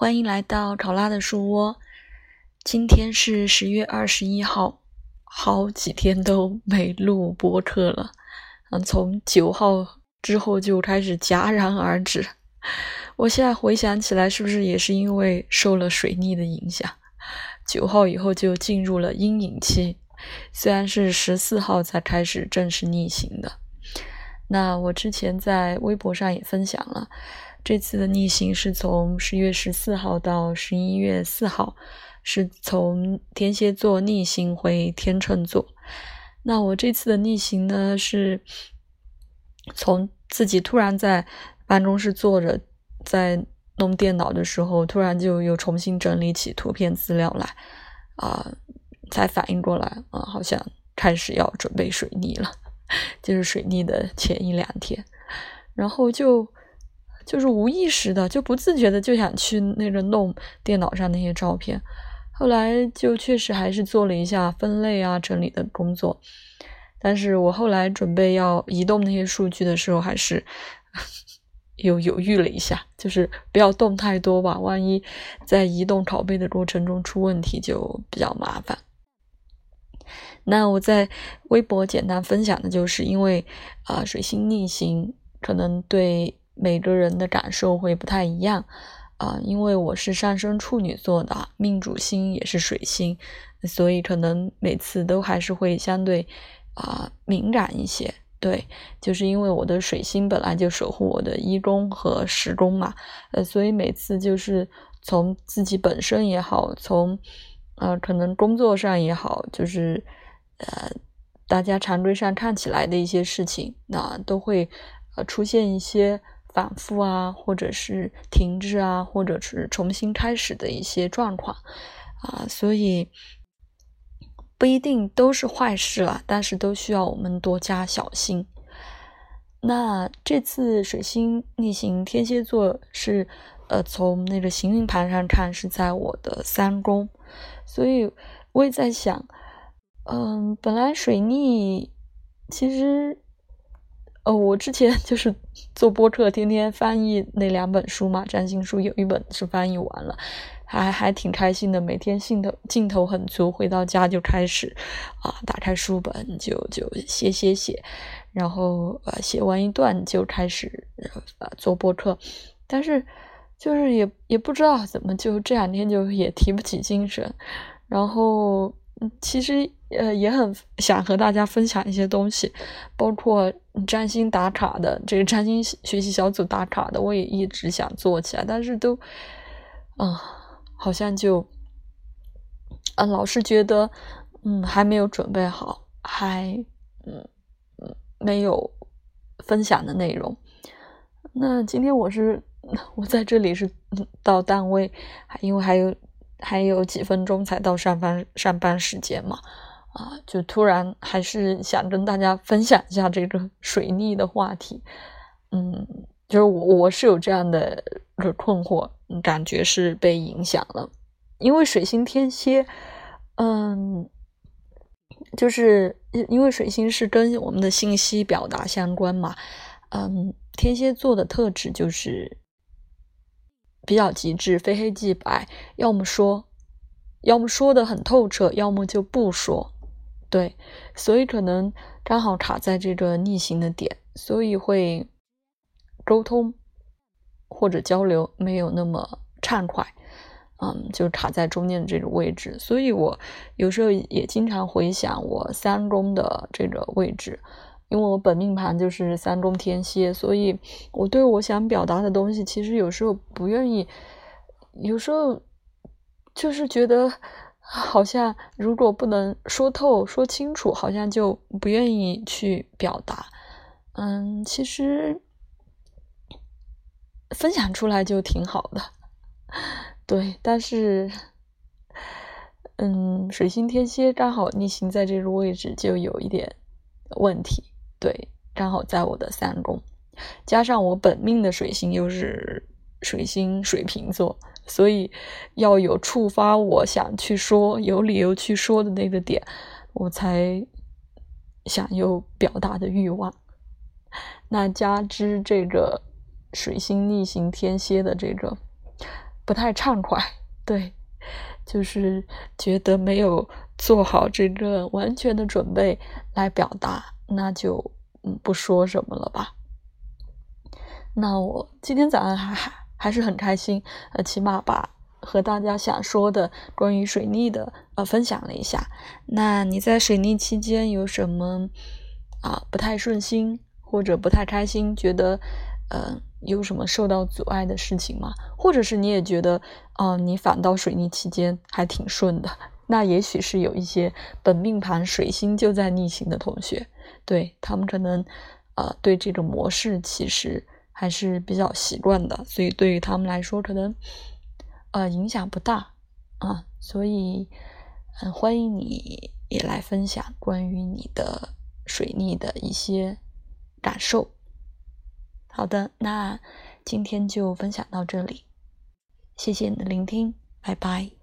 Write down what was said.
欢迎来到考拉的树窝。今天是十月二十一号，好几天都没录播客了。嗯，从九号之后就开始戛然而止。我现在回想起来，是不是也是因为受了水逆的影响？九号以后就进入了阴影期，虽然是十四号才开始正式逆行的。那我之前在微博上也分享了。这次的逆行是从十月十四号到十一月四号，是从天蝎座逆行回天秤座。那我这次的逆行呢，是从自己突然在办公室坐着，在弄电脑的时候，突然就又重新整理起图片资料来，啊，才反应过来，啊，好像开始要准备水逆了，就是水逆的前一两天，然后就。就是无意识的，就不自觉的就想去那个弄电脑上那些照片，后来就确实还是做了一下分类啊、整理的工作。但是我后来准备要移动那些数据的时候，还是 有犹豫了一下，就是不要动太多吧，万一在移动拷贝的过程中出问题就比较麻烦。那我在微博简单分享的就是，因为啊水星逆行可能对。每个人的感受会不太一样啊，因为我是上升处女座的，命主星也是水星，所以可能每次都还是会相对啊敏感一些。对，就是因为我的水星本来就守护我的一宫和十宫嘛，呃，所以每次就是从自己本身也好，从呃可能工作上也好，就是呃大家常规上看起来的一些事情，那都会呃出现一些。反复啊，或者是停滞啊，或者是重新开始的一些状况啊，所以不一定都是坏事了，但是都需要我们多加小心。那这次水星逆行天蝎座是呃，从那个行运盘上看是在我的三宫，所以我也在想，嗯，本来水逆其实。呃，我之前就是 做播客，天天翻译那两本书嘛，占星书有一本是翻译完了，还还挺开心的，每天兴头劲头很足，回到家就开始啊，打开书本就就写写写，然后呃写完一段就开始呃做播客，但是就是也也不知道怎么就这两天就也提不起精神，然后。其实呃也很想和大家分享一些东西，包括占星打卡的这个占星学习小组打卡的，我也一直想做起来，但是都啊好像就啊老是觉得嗯还没有准备好，还嗯嗯没有分享的内容。那今天我是 我在这里是到单位，还因为还有。还有几分钟才到上班上班时间嘛，啊，就突然还是想跟大家分享一下这个 水逆的话题，嗯，就是我我是有这样的困惑，感觉是被影响了，因为水星天蝎，嗯，就是因为水星是跟我们的信息表达相关嘛，嗯，天蝎座的特质就是。比较极致，非黑即白，要么说，要么说的很透彻，要么就不说。对，所以可能刚好卡在这个逆行的点，所以会沟通或者交流没有那么畅快。嗯，就卡在中间的这个位置，所以我有时候也经常回想我三宫的这个位置。因为我本命盘就是三宫天蝎，所以我对我想表达的东西，其实有时候不愿意，有时候就是觉得好像如果不能说透、说清楚，好像就不愿意去表达。嗯，其实分享出来就挺好的，对。但是，嗯，水星天蝎刚好逆行在这个位置，就有一点问题。对，刚好在我的三宫，加上我本命的水星又是水星水瓶座，所以要有触发我想去说、有理由去说的那个点，我才想有表达的欲望。那加之这个水星逆行天蝎的这个不太畅快，对，就是觉得没有做好这个完全的准备来表达，那就嗯不说什么了吧。那我今天早上还还还是很开心，呃，起码把和大家想说的关于水逆的呃分享了一下。那你在水逆期间有什么啊不太顺心或者不太开心，觉得呃有什么受到阻碍的事情吗？或者是你也觉得啊你反倒水逆期间还挺顺的？那也许是有一些本命盘水星就在逆行的同学，对他们可能呃对这种模式其实。还是比较习惯的，所以对于他们来说，可能呃影响不大啊。所以很欢迎你也来分享关于你的水逆的一些感受。好的，那今天就分享到这里，谢谢你的聆听，拜拜。